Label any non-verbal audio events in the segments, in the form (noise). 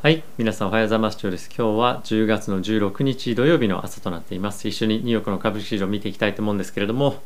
はい、皆さんおはようございます。今日。は10月の16日土曜日の朝となっています。一緒にニューヨークの株式市場を見ていきたいと思うんですけれども、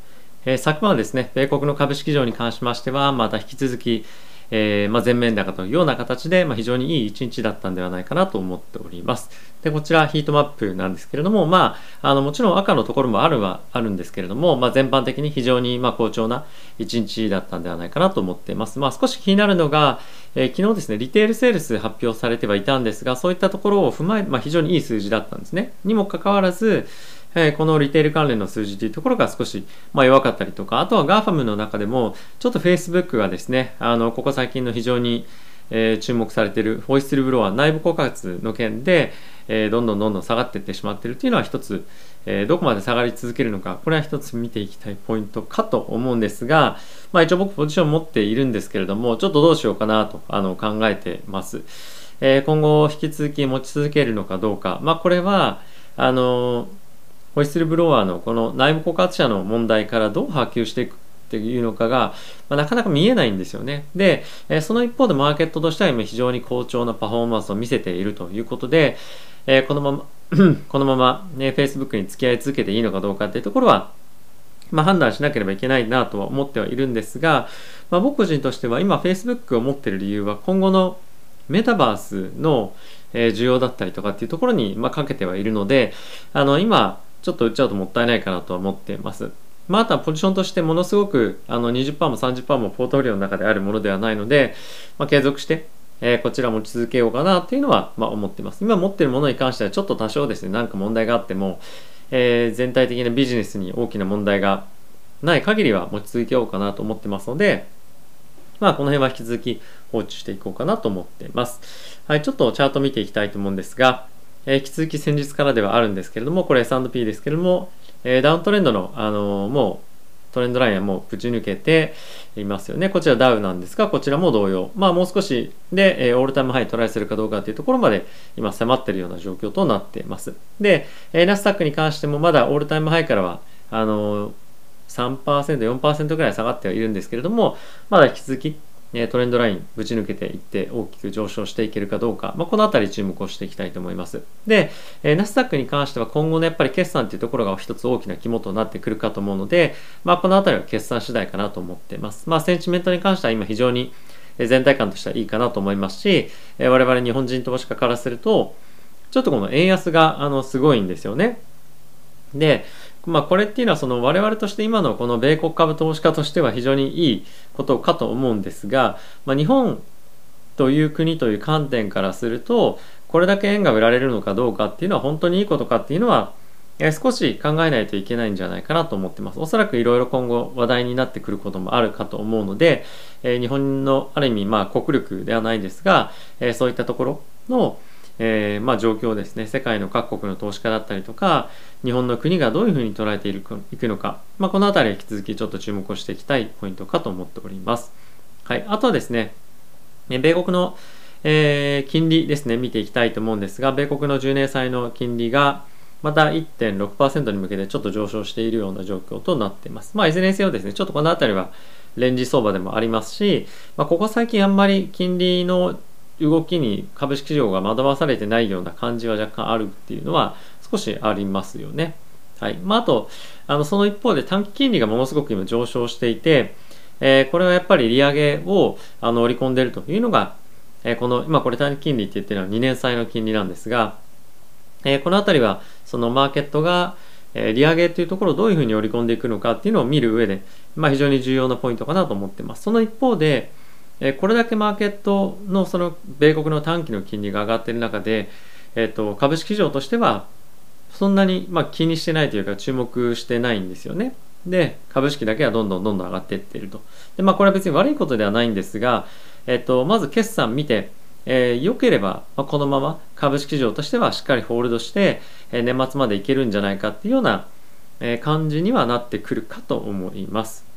えー、昨晩はですね、米国の株式市場に関しましては、また引き続き、えー、まあ、全面高というような形で、まあ、非常にいい一日だったんではないかなと思っております。で、こちらヒートマップなんですけれども、まあ、あのもちろん赤のところもあるはあるんですけれども、まあ、全般的に非常にま好調な一日だったんではないかなと思っています。まあ、少し気になるのが、えー、昨日ですね、リテールセールス発表されてはいたんですが、そういったところを踏まえ、まあ、非常にいい数字だったんですね。にもかかわらず、え、このリテール関連の数字というところが少し、ま、弱かったりとか、あとは GAFAM の中でも、ちょっと Facebook がですね、あのここ最近の非常に、え、注目されているホイッスルブロア内部告発の件で、え、どんどんどんどん下がっていってしまっているというのは一つ、えー、どこまで下がり続けるのかこれは一つ見ていきたいポイントかと思うんですが、まあ、一応僕ポジション持っているんですけれどもちょっとどうしようかなとあの考えてます、え、今後引き続き持ち続けるのかどうか、まあ、これはあのホイッスルブロワーのこの内部告発者の問題からどう波及していくっていうのかが、まあ、なかなか見えないんですよね。で、えその一方でマーケットとしては今非常に好調なパフォーマンスを見せているということで、え、このまま (clears throat) このまま、ね、Facebook に付き合い続けていいのかどうかっていうところは、まあ、判断しなければいけないなとは思ってはいるんですが、まあ、僕個人としては今 Facebook を持っている理由は今後のメタバースの需要だったりとかっていうところに、まあ、かけてはいるのであの今ちょっと売っちゃうともったいないかなとは思っています。まあ、あとはポジションとしてものすごくあの20%も30%もポートフォリオの中であるものではないので、まあ、継続してえー、こちら持ち続けようかなっていうのは、まあ、思ってます。今持ってるものに関してはちょっと多少ですね、何か問題があっても、えー、全体的なビジネスに大きな問題がない限りは持ち続けようかなと思ってますので、まあ、この辺は引き続き放置していこうかなと思っています。はい、ちょっとチャート見ていきたいと思うんですが、え、引き続き先日からではあるんですけれども、これ S&P ですけれども、え、ダウントレンドの、あの、もうトレンドラインはもうぶち抜けていますよね。こちらダウなんですが、こちらも同様。まあもう少しで、え、 all time high トライするかどうかというところまで今迫っているような状況となっています。で、え、ナスタックに関してもまだオールタイムハイからは、あの、3%、4%ぐらい下がってはいるんですけれども、まだ引き続きトレンドラインぶち抜けていって大きく上昇していけるかどうか、まあ、このあたり注目をしていきたいと思います。で、え、ナスダックに関しては今後のやっぱり決算というところが一つ大きな肝となってくるかと思うので、まあ、このあたりは決算次第かなと思っています。まあ、センチメントに関しては今非常に全体感としてはいいかなと思いますし、我々日本人投資家からすると、ちょっとこの円安があのすごいんですよね。で、まあ、これっていうのはその我々として今のこの米国株投資家としては非常にいいことかと思うんですが、まあ、日本という国という観点からするとこれだけ円が売られるのかどうかっていうのは本当にいいことかっていうのは少し考えないといけないんじゃないかなと思ってます。おそらくいろいろ今後話題になってくることもあるかと思うので、え日本のある意味まあ国力ではないですが、えそういったところの、えー、まあ、状況ですね世界の各国の投資家だったりとか日本の国がどういうふうに捉えていくのか、まあ、この辺り引き続きちょっと注目をしていきたいポイントかと思っております。はい、あとはですね米国の、えー、金利ですね見ていきたいと思うんですが米国の10年債の金利がまた1.6%に向けてちょっと上昇しているような状況となっています。まあ、いずれにせよですね、ちょっとこの辺りはレンジ相場でもありますし、まあ、ここ最近あんまり金利の動きに株式市場が惑わされてないような感じは若干あるっていうのは少しありますよね。はいまあ、あとあのその一方で短期金利がものすごく今上昇していて、えー、これはやっぱり利上げをあの織り込んでいるというのが、えー、この今これ短期金利って言ってるのは2年債の金利なんですが、えー、この辺りはそのマーケットがえ利上げというところをどういうふうに織り込んでいくのかっていうのを見る上で、まあ、非常に重要なポイントかなと思ってます。その一方で、えこれだけマーケットのその米国の短期の金利が上がっている中で、えー、と株式市場としてはそんなにま気にしてないというか注目してないんですよね。で株式だけはどんどんどんどん上がっていっていると。でまあこれは別に悪いことではないんですが、えっ、とまず決算見てえー、良ければ、まあ、このまま株式市場としてはしっかりホールドして、えー、年末までいけるんじゃないかっていうような、えー、感じにはなってくるかと思います。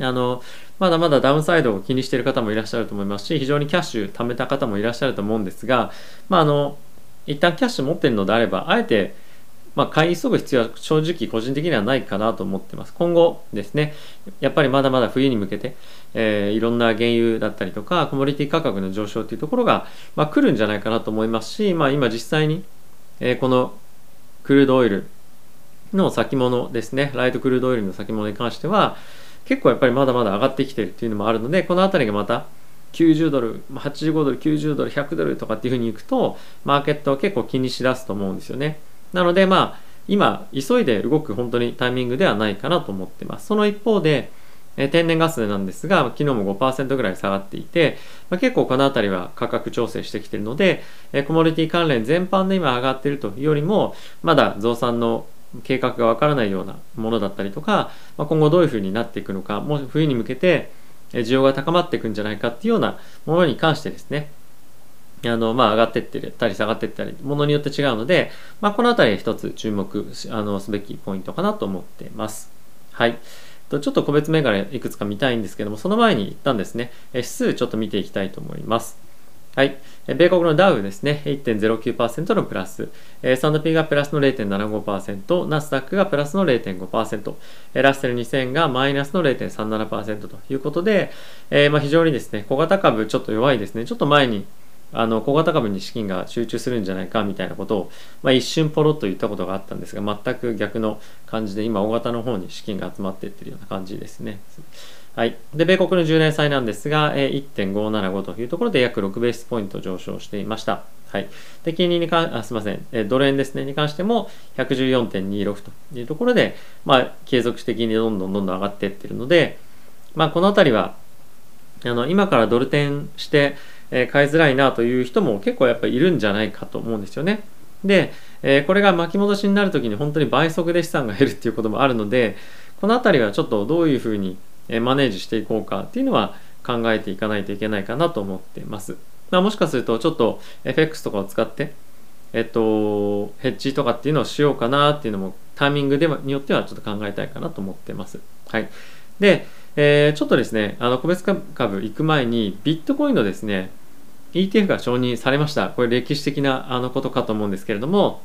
あのまだまだダウンサイドを気にしている方もいらっしゃると思いますし非常にキャッシュ貯めた方もいらっしゃると思うんですが、まあ、あの一旦キャッシュ持っているのであればあえて、まあ、買い急ぐ必要は正直個人的にはないかなと思ってます。今後ですね、やっぱりまだまだ冬に向けて、えー、いろんな原油だったりとか、コモディティ価格の上昇というところが、まあ、来るんじゃないかなと思いますし、まあ、今実際に、えー、このクルードオイルの先物ですね、ライトクルードオイルの先物に関しては、結構やっぱりまだまだ上がってきてるっていうのもあるので、この辺りがまた、90ドル、85ドル、90ドル、100ドルとかっていうふうにいくと、マーケットは結構気にしだすと思うんですよね。なので、まあ、今、急いで動く本当にタイミングではないかなと思ってます。その一方で、え天然ガスなんですが、昨日も5%ぐらい下がっていて、まあ、結構この辺りは価格調整してきているので、えコモディティ関連全般で今上がっているというよりも、まだ増産の計画がわからないようなものだったりとか、まあ、今後どういうふうになっていくのか、もう冬に向けて需要が高まっていくんじゃないかっていうようなものに関してですね、あの、まあ、上がってってたり下がってったり、ものによって違うので、まあ、このあたり一つ注目あのすべきポイントかなと思っています。はい。ちょっと個別銘柄いくつか見たいんですけども、その前に一旦ですね、指数ちょっと見ていきたいと思います。はい。米国のダウですね、1.09%のプラス、サンドピーがプラスの0.75%、ナスダックがプラスの0.5%、ラッセル2000がマイナスの0.37%ということで、えー、まあ非常にですね、小型株ちょっと弱いですね。ちょっと前にあの小型株に資金が集中するんじゃないかみたいなことを、まあ、一瞬ポロッと言ったことがあったんですが全く逆の感じで今大型の方に資金が集まっていってるような感じですね。はい、で米国の10年債なんですが、えー、1.575というところで約6ベースポイント上昇していました。はい、で金利に関あすみません、えドル円ですねに関しても114.26というところで、まあ、継続的にどんどんどんどん上がっていってるので、まあ、この辺りはあの今からドル転してえ買いづらいなという人も結構やっぱりいるんじゃないかと思うんですよね。で、えこれが巻き戻しになる時に本当に倍速で資産が減るっていうこともあるのでこの辺りはちょっとどういうふうにマネージしていこうかっていうのは考えていかないといけないかなと思ってます。まあ、もしかするとちょっと FX とかを使ってえっと、ヘッジとかっていうのをしようかなっていうのもタイミングでによってはちょっと考えたいかなと思ってます。はい。で、えー、ちょっとですね、あの個別株行く前にビットコインのですね、ETF が承認されました。これ歴史的なあのことかと思うんですけれども、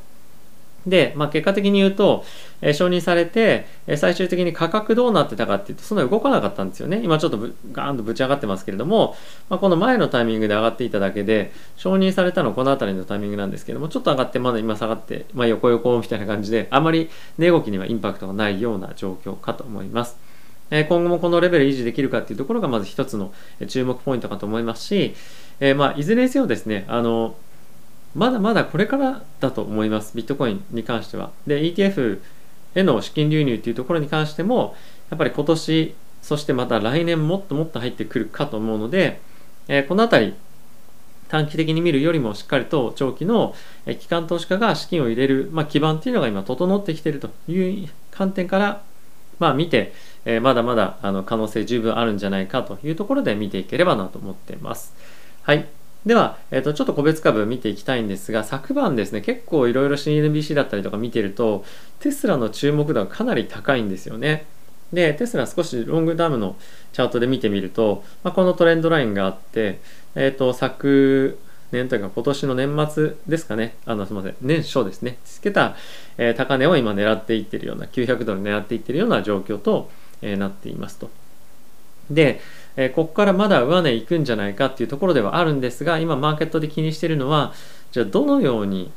で、まあ、結果的に言うと、えー、承認されて、えー、最終的に価格どうなってたかっていうと、そんな動かなかったんですよね。今ちょっとガーンとぶち上がってますけれども、まあ、この前のタイミングで上がっていただけで、承認されたのはこの辺りのタイミングなんですけども、ちょっと上がって、まだ今下がって、まあ、横横みたいな感じで、あまり値動きにはインパクトがないような状況かと思います。え今後もこのレベル維持できるかっていうところがまず一つの注目ポイントかと思いますし、え、まあいずれにせよですねあのまだまだこれからだと思いますビットコインに関しては。で ETF への資金流入っていうところに関してもやっぱり今年そしてまた来年もっともっと入ってくるかと思うので、え、この辺り短期的に見るよりもしっかりと長期の機関投資家が資金を入れる、まあ、基盤っていうのが今整ってきているという観点からまあ見て、えー、まだまだあの可能性十分あるんじゃないかというところで見ていければなと思っています。はい。では、えー、とちょっと個別株見ていきたいんですが、昨晩ですね、結構いろいろ CNBC だったりとか見てると、テスラの注目度がかなり高いんですよね。で、テスラ少しロングタームのチャートで見てみると、まあ、このトレンドラインがあって、えっ、ー、と、昨年というか今年の年末ですかね、あの、すみません、年初ですね、つけた、えー、高値を今狙っていってるような、900ドル狙っていってるような状況と、え、なっていますと。で、えここからまだ上値行くんじゃないかっていうところではあるんですが、今マーケットで気にしてるのは、じゃあどのように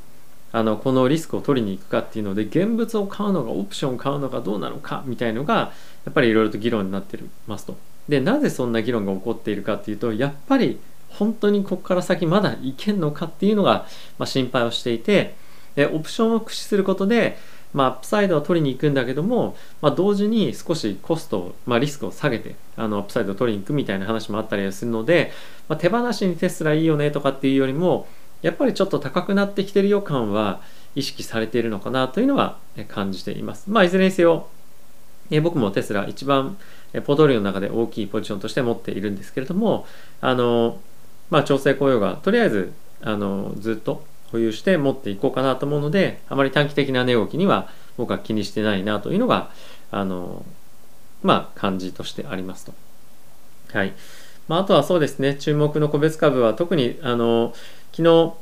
あのこのリスクを取りに行くかっていうので現物を買うのかオプションを買うのかどうなのかみたいのがやっぱりいろいろと議論になってますと。でなぜそんな議論が起こっているかっていうとやっぱり本当にここから先まだいけんのかっていうのが、まあ、心配をしていてオプションを駆使することで、まあ、アップサイドは取りに行くんだけども、まあ、同時に少しコストを、まあ、リスクを下げてあのアップサイドを取りに行くみたいな話もあったりするので、まあ、手放しにテスラいいよねとかっていうよりもやっぱりちょっと高くなってきてる予感は意識されているのかなというのは感じています。まあ、いずれにせよえ僕もテスラ一番ポートフォリオの中で大きいポジションとして持っているんですけれどもあのまあ、調整雇用がとりあえずあのずっと保有して持っていこうかなと思うのであまり短期的な値動きには僕は気にしてないなというのがあのまあ感じとしてありますと。はいまあ、あとはそうですね注目の個別株は特にあの昨日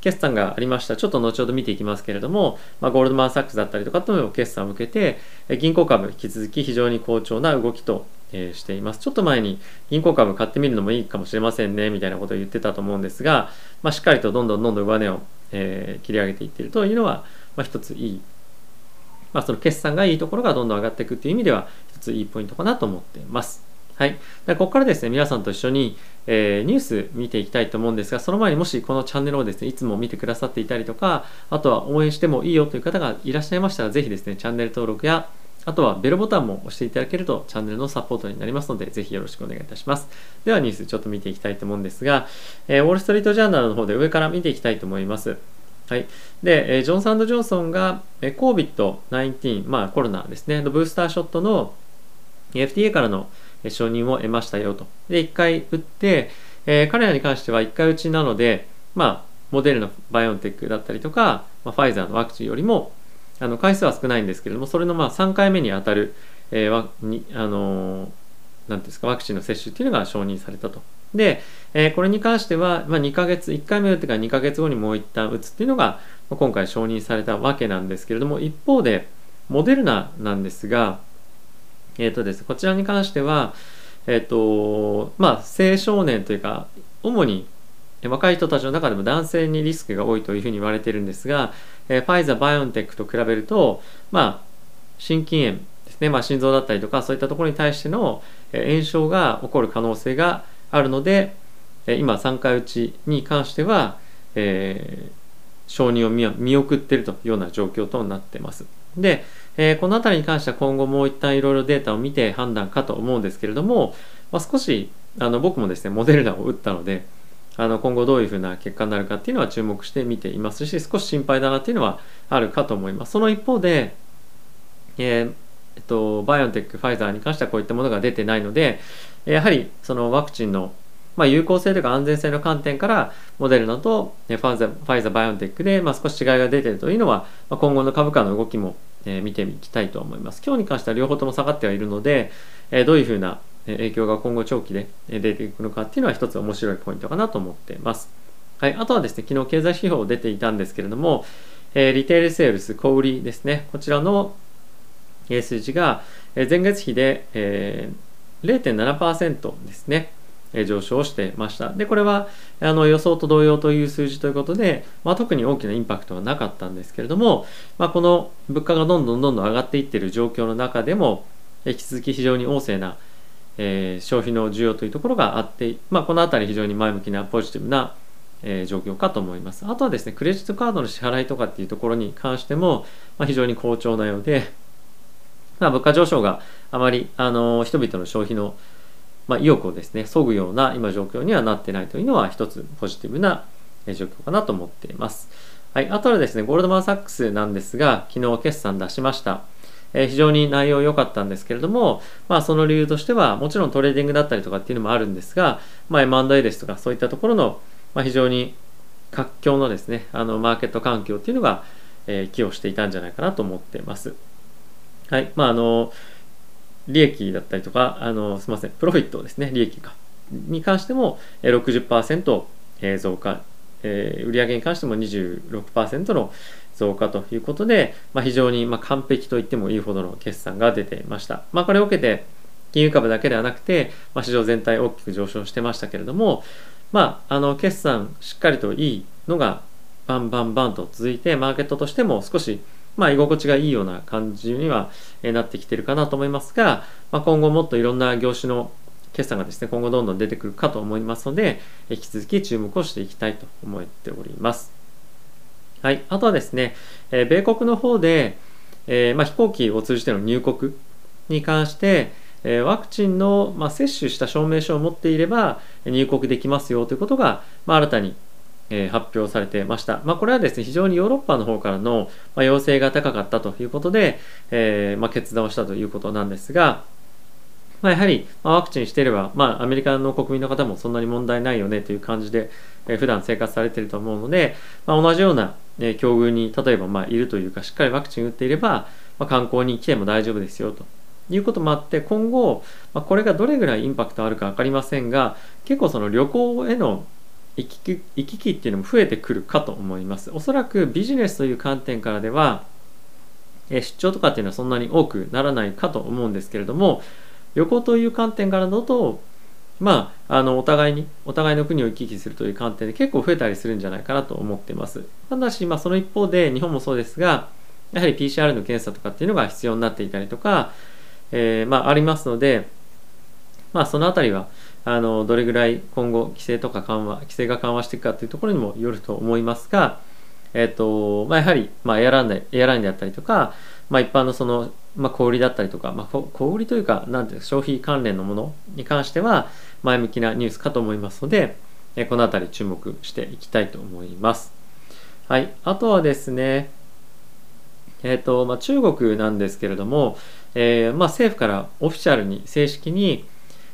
決算がありました。ちょっと後ほど見ていきますけれども、まあ、ゴールドマン・サックスだったりとかとの決算を受けて、銀行株引き続き非常に好調な動きと、えしています。ちょっと前に銀行株買ってみるのもいいかもしれませんね、みたいなことを言ってたと思うんですが、まあ、しっかりとどんどんどんどん上値を、えー、切り上げていっているというのは、まあ、一ついい、まあ、その決算がいいところがどんどん上がっていくっていう意味では、一ついいポイントかなと思っています。はい。でここからですね、皆さんと一緒に、えー、ニュース見ていきたいと思うんですが、その前にもしこのチャンネルをですね、いつも見てくださっていたりとか、あとは応援してもいいよという方がいらっしゃいましたら、ぜひですね、チャンネル登録や、あとはベルボタンも押していただけるとチャンネルのサポートになりますので、ぜひよろしくお願いいたします。ではニュースちょっと見ていきたいと思うんですが、えー、ウォール・ストリート・ジャーナルの方で上から見ていきたいと思います。はい。でえ、ジョンソンドジョンソンが COVID-19、まあコロナですね、のブースターショットの FDA からの承認を得ましたよと。で、1回打って、えー、彼らに関しては1回打ちなので、まあ、モデルナ、バイオンテックだったりとか、まあ、ファイザーのワクチンよりも、あの回数は少ないんですけれども、それのまあ3回目に当たる、えー、わにあの、なんですか、ワクチンの接種っていうのが承認されたと。で、えー、これに関しては、まあ、2ヶ月、1回目打ってから2ヶ月後にもう一旦打つっていうのが、まあ、今回承認されたわけなんですけれども、一方で、モデルナなんですが、えっ、ー、とですね、こちらに関しては、えっ、ー、と、まあ、青少年というか、主に若い人たちの中でも男性にリスクが多いというふうに言われているんですが、えー、ファイザー、バイオンテックと比べると、まあ、心筋炎ですね、まあ、心臓だったりとか、そういったところに対しての炎症が起こる可能性があるので、今3回打ちに関しては、えー、承認を見送っているというような状況となっています。で、えー、この辺りに関しては今後もう一旦いろいろデータを見て判断かと思うんですけれども、まあ、少しあの僕もですねモデルナを打ったのであの今後どういうふうな結果になるかっていうのは注目して見ていますし少し心配だなっていうのはあるかと思いますその一方で、えーえっと、バイオンテック、ファイザーに関してはこういったものが出てないのでやはりそのワクチンのまあ、有効性とか安全性の観点からモデルナとファイザー、ファイザーバイオンテックで、まあ、少し違いが出ているというのは、まあ、今後の株価の動きもえ見ていきたいと思います。今日に関しては両方とも下がってはいるので、えどういうふうな影響が今後長期で出ていくのかっていうのは一つ面白いポイントかなと思っています。はい、あとはですね、昨日経済指標出ていたんですけれども、えリテールセールス、小売りですね、こちらの数字が前月比で、えー0.7%ですね。上昇してました。で、これはあの予想と同様という数字ということで、まあ、特に大きなインパクトはなかったんですけれども、まあ、この物価がどんどんどんどん上がっていっている状況の中でも、引き続き非常に旺盛な、えー、消費の需要というところがあって、まあ、このあたり非常に前向きなポジティブな、えー、状況かと思います。あとはですね、クレジットカードの支払いとかっていうところに関しても、まあ、非常に好調なようで、まあ、物価上昇があまり、あの人々の消費のまあ、意欲をですね、削ぐような今状況にはなってないというのは一つポジティブな状況かなと思っています。はい、あとはですね、ゴールドマンサックスなんですが、昨日決算出しました。え、非常に内容良かったんですけれども、まあその理由としては、もちろんトレーディングだったりとかっていうのもあるんですが、まあ M&A ですとかそういったところの、ま、非常に活況のですね、あのマーケット環境っていうのが、え、寄与していたんじゃないかなと思っています。はい、まああの、利益だったりとか、あの、すみません、プロフィットですね、利益か。に関しても60%増加、えー、売上に関しても26%の増加ということで、まあ、非常にま完璧と言ってもいいほどの決算が出ていました。まあ、これを受けて、金融株だけではなくて、まあ、市場全体大きく上昇してましたけれども、まあ、あの決算しっかりといいのがバンバンバンと続いて、マーケットとしても少しまあ、居心地がいいような感じにはなってきてるかなと思いますが、まあ、今後もっといろんな業種の決算がですね、今後どんどん出てくるかと思いますので、引き続き注目をしていきたいと思っております。はい。あとはですね、え米国の方で、えー、まあ、飛行機を通じての入国に関して、えワクチンの、ま接種した証明書を持っていれば入国できますよということが、まあ、新たにえ発表されてました。ま、これはですね、非常にヨーロッパの方からの、ま要請が高かったということで、え、ま、決断をしたということなんですが、まあ、やはり、まワクチンしていれば、まあ、アメリカの国民の方もそんなに問題ないよねという感じで、えー、普段生活されていると思うので、まあ、同じような、え境遇に例えばまあいるというか、しっかりワクチン打っていれば、まあ、観光に来ても大丈夫ですよということもあって今後、まあ、これがどれぐらいインパクトあるか分かりませんが結構その旅行への行き来行き来っていうのも増えてくるかと思います。おそらくビジネスという観点からでは出張とかっていうのはそんなに多くならないかと思うんですけれども旅行という観点からだとまあ、あのお互いにお互いの国を行き来するという観点で結構増えたりするんじゃないかなと思っています。ただし、まあ、その一方で日本もそうですがやはり PCR の検査とかっていうのが必要になっていたりとか、えー、まあ、ありますので、まあ、そのあたりはあのどれぐらい今後規制とか緩和規制が緩和していくかというところにもよると思いますが、えーとまあ、やはり、まあ、エアランでエアラインであったりとか、まあ、一般のその、まあ、小売だったりとか、まあ、小売というかなんていうか消費関連のものに関しては前向きなニュースかと思いますので、えこの辺り注目していきたいと思います。はい、あとはですね、えーとまあ、中国なんですけれども、えー、まあ、政府からオフィシャルに正式に、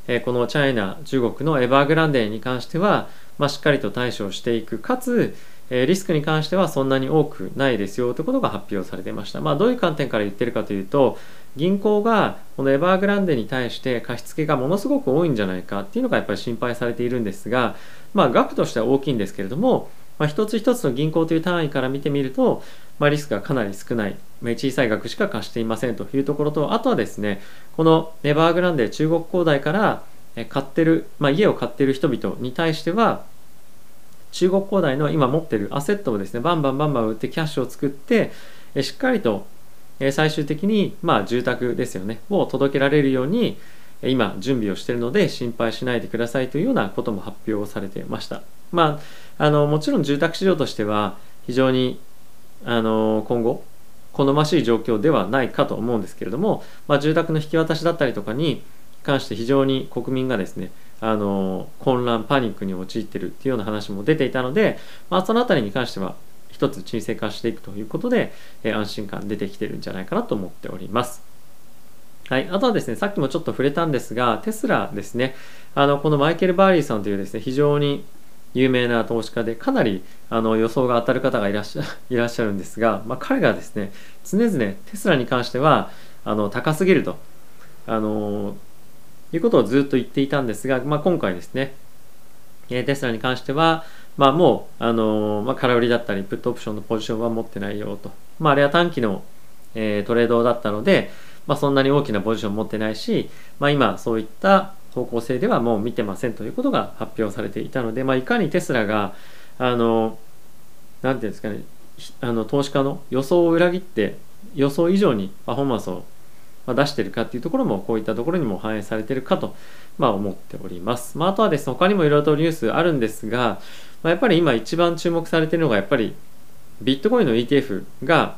えー、このチャイナ中国のエバーグランデに関しては、まあ、しっかりと対処していくかつ、えリスクに関してはそんなに多くないですよということが発表されていました。まあ、どういう観点から言ってるかというと、銀行がこのエバーグランデに対して貸付がものすごく多いんじゃないかっていうのがやっぱり心配されているんですが、まあ、額としては大きいんですけれども、まあ、一つ一つの銀行という単位から見てみると、まあ、リスクがかなり少ない、小さい額しか貸していませんというところと、あとはですね、このエバーグランデ中国恒大から買ってる、まあ、家を買ってる人々に対しては、中国恒大の今持ってるアセットをですね、バンバンバンバン売ってキャッシュを作って、しっかりと最終的に、まあ、住宅ですよね、を届けられるように、今準備をしているので心配しないでくださいというようなことも発表されてました。まあ、あのもちろん住宅市場としては非常にあの今後好ましい状況ではないかと思うんですけれども、まあ、住宅の引き渡しだったりとかに関して非常に国民がですねあの混乱パニックに陥ってるっていうような話も出ていたので、まあ、その辺りに関しては一つ沈静化していくということで、え安心感出てきてるんじゃないかなと思っております。はい、あとはですね、さっきもちょっと触れたんですが、テスラですね、あのこのマイケル・バーリーさんというですね、非常に有名な投資家で、かなりあの予想が当たる方がいらっしゃ (laughs) いらっしゃるんですが、まあ、彼がですね、常々テスラに関してはあの高すぎると、あのいうことをずっと言っていたんですが、まあ、今回ですね、えテスラに関しては、まあ、もう、あのまあ、空売りだったり、プットオプションのポジションは持ってないよと。まあ、あれは短期の、え、トレードだったので、まあ、そんなに大きなポジション持ってないし、まあ、今、そういった方向性ではもう見てませんということが発表されていたので、まあ、いかにテスラが、あの、なんていうんですかね、あの投資家の予想を裏切って、予想以上にパフォーマンスをま出してるかっていうところも、こういったところにも反映されてるかと、まあ、思っております。まあ、あとはですね、他にもいろいろとニュースあるんですが、まあ、やっぱり今一番注目されてるのがやっぱりビットコインの ETF が、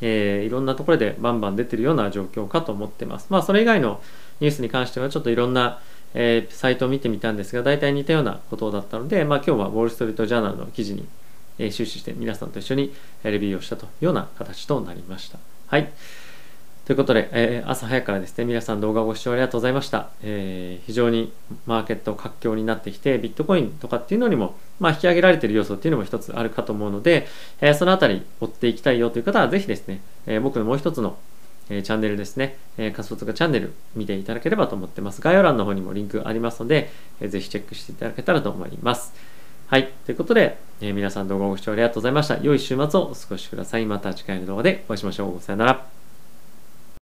えー、いろんなところでバンバン出てるような状況かと思ってます。まあそれ以外のニュースに関してはちょっといろんな、えー、サイトを見てみたんですが大体似たようなことだったので、まあ、今日はウォール・ストリート・ジャーナルの記事に、えー、終始して皆さんと一緒にレビューをしたというような形となりました。はい。ということで、えー、朝早くからですね、皆さん動画ご視聴ありがとうございました。えー、非常にマーケット活況になってきて、ビットコインとかっていうのにも、まあ、引き上げられている要素っていうのも一つあるかと思うので、えー、そのあたり追っていきたいよという方は、ぜひですね、え僕のもう一つの、えチャンネルですね、え仮想通貨チャンネル見ていただければと思ってます。概要欄の方にもリンクありますので、えー、ぜひチェックしていただけたらと思います。はい。ということで、え、皆さん動画ご視聴ありがとうございました。良い週末をお過ごしください。また次回の動画でお会いしましょう。さよなら。